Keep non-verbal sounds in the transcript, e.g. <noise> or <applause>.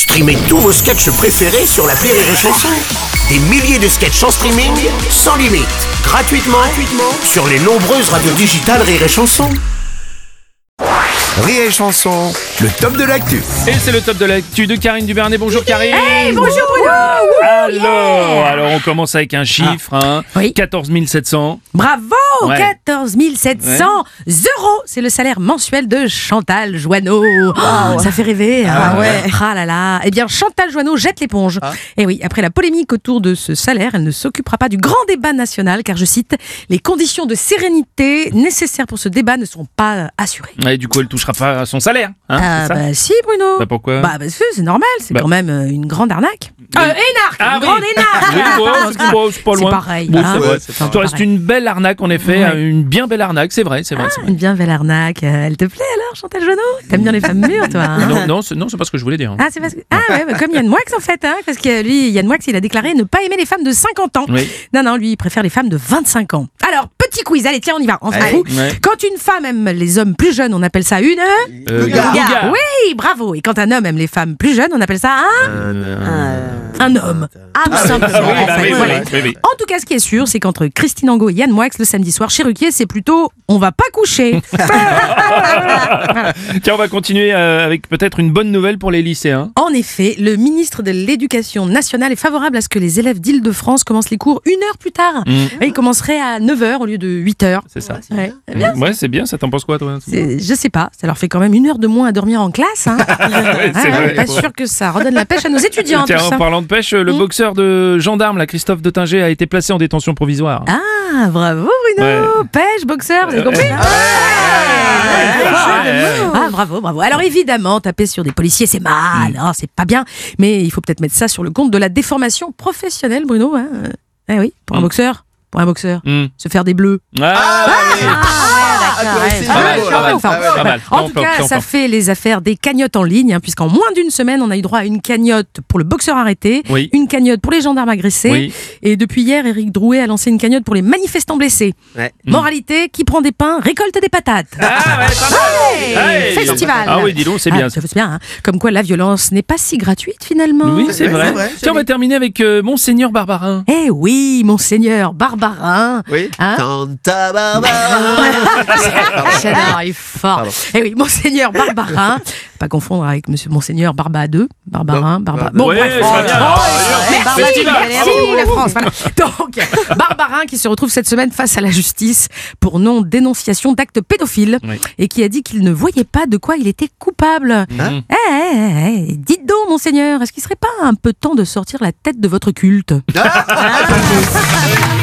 Streamez tous vos sketchs préférés sur la Rire et Chanson. Des milliers de sketchs en streaming, sans limite, gratuitement, gratuitement sur les nombreuses radios digitales Rire et Chanson. Rire et chanson, le top de l'actu. Et c'est le top de l'actu de Karine Dubernet. Bonjour Karine. Hey, bonjour Bruno Alors, alors on commence avec un chiffre, hein. Oui. 14 700. Bravo Ouais. 14 700 euros C'est le salaire mensuel de Chantal Joanneau. Ça fait rêver. Ah ouais. Ah là là. Eh bien, Chantal Joanneau jette l'éponge. Et oui, après la polémique autour de ce salaire, elle ne s'occupera pas du grand débat national, car je cite, les conditions de sérénité nécessaires pour ce débat ne sont pas assurées. Et du coup, elle touchera pas son salaire. Hein, Ah ça? bah si Bruno. Bah, pourquoi? Bah parce que c'est normal, c'est Bah. quand même euh, une grande arnaque. Euh, énarque, Ah une oui. grande <laughs> énarque. Oui, c'est pas C'est loin. pareil, Bon, hein. c'est vrai. C'est Ça reste une belle arnaque, en effet. Ouais. Une bien belle arnaque, c'est vrai, c'est vrai. vrai. Une bien belle arnaque. Euh, Elle te plaît alors, Chantal Joanneau T'aimes bien les femmes mûres, toi hein? Non, non, c'est, non, c'est pas ce que je voulais dire. Ah, c'est parce que... ah ouais, bah, comme Yann Moix en fait, hein, parce que lui, Yann Moix, il a déclaré ne pas aimer les femmes de 50 ans. Oui. Non, non, lui, il préfère les femmes de 25 ans. Alors, petit quiz, allez, tiens, on y va, on fout. Ouais. Quand une femme aime les hommes plus jeunes, on appelle ça une... Euh. Oui, bravo. Et quand un homme aime les femmes plus jeunes, on appelle ça un... Un homme. Ah, tout simplement. Ah oui, bah en fait, oui, voilà. oui, oui, oui. En tout cas, ce qui est sûr, c'est qu'entre Christine Angot et Yann Moix, le samedi soir chez Ruquier, c'est plutôt on va pas coucher. <laughs> <laughs> Tiens, on va continuer euh, avec peut-être une bonne nouvelle pour les lycéens. En effet, le ministre de l'Éducation nationale est favorable à ce que les élèves d'Île-de-France commencent les cours une heure plus tard. Mm. Et Ils commenceraient à 9h au lieu de 8h. C'est ça. Ouais, c'est bien. Ouais, c'est bien. Ça t'en penses quoi, toi Je sais pas, ça leur fait quand même une heure de moins à dormir en classe. Hein. <laughs> Ouais, Ah, vrai. Pas sûr que ça redonne la pêche à nos étudiants. Tiens, en ça. parlant de pêche, le Mm. boxeur de gendarme, là, Christophe de Tinger, a été placé en détention provisoire. Ah, bravo Bruno Ouais. Pêche, boxeur, vous avez compris Ouais. Ouais. Ah, bravo, bravo. Alors évidemment, taper sur des policiers, c'est mal, hein, c'est pas bien. Mais il faut peut-être mettre ça sur le compte de la déformation professionnelle, Bruno. Hein. Eh oui, pour un Mm. boxeur, pour un boxeur, se faire des bleus. Ah, oui. c'est Pas mal. En tout cas, ça fait les affaires des cagnottes en ligne, hein, puisqu'en moins d'une semaine, on a eu droit à une cagnotte pour le boxeur arrêté, Oui. une cagnotte pour les gendarmes agressés, Oui. et depuis hier, Éric Drouet a lancé une cagnotte pour les manifestants blessés. Ouais. Moralité, qui prend des pains, récolte des patates. Ah, ouais, pas mal. Hey, Hey. Festival. Ah oui, dis donc, c'est bien. Ah, ça fait bien. hein. Comme quoi, la violence n'est pas si gratuite finalement. Oui, c'est vrai, c'est Tiens, on va terminer avec euh, Monseigneur Barbarin. Eh oui, monseigneur Barbarin. Oui. Hein Santa Barbara. <laughs> J'adore, il <laughs> est fort. Pardon. Eh oui, monseigneur Barbarin. Pas confondre avec monsieur monseigneur Barba 2. Barbarin, Non. Barbarin. Ouais, bref. bien. Oh, Oh, merci, merci, la France. Voilà. Donc, Barbarin qui se retrouve cette semaine face à la justice pour non-dénonciation d'actes pédophiles Oui. et qui a dit qu'il ne voyait pas de quoi il était coupable. Eh, dites donc, monseigneur, est-ce qu'il serait pas un peu temps de sortir la tête de votre culte? Ah. <laughs>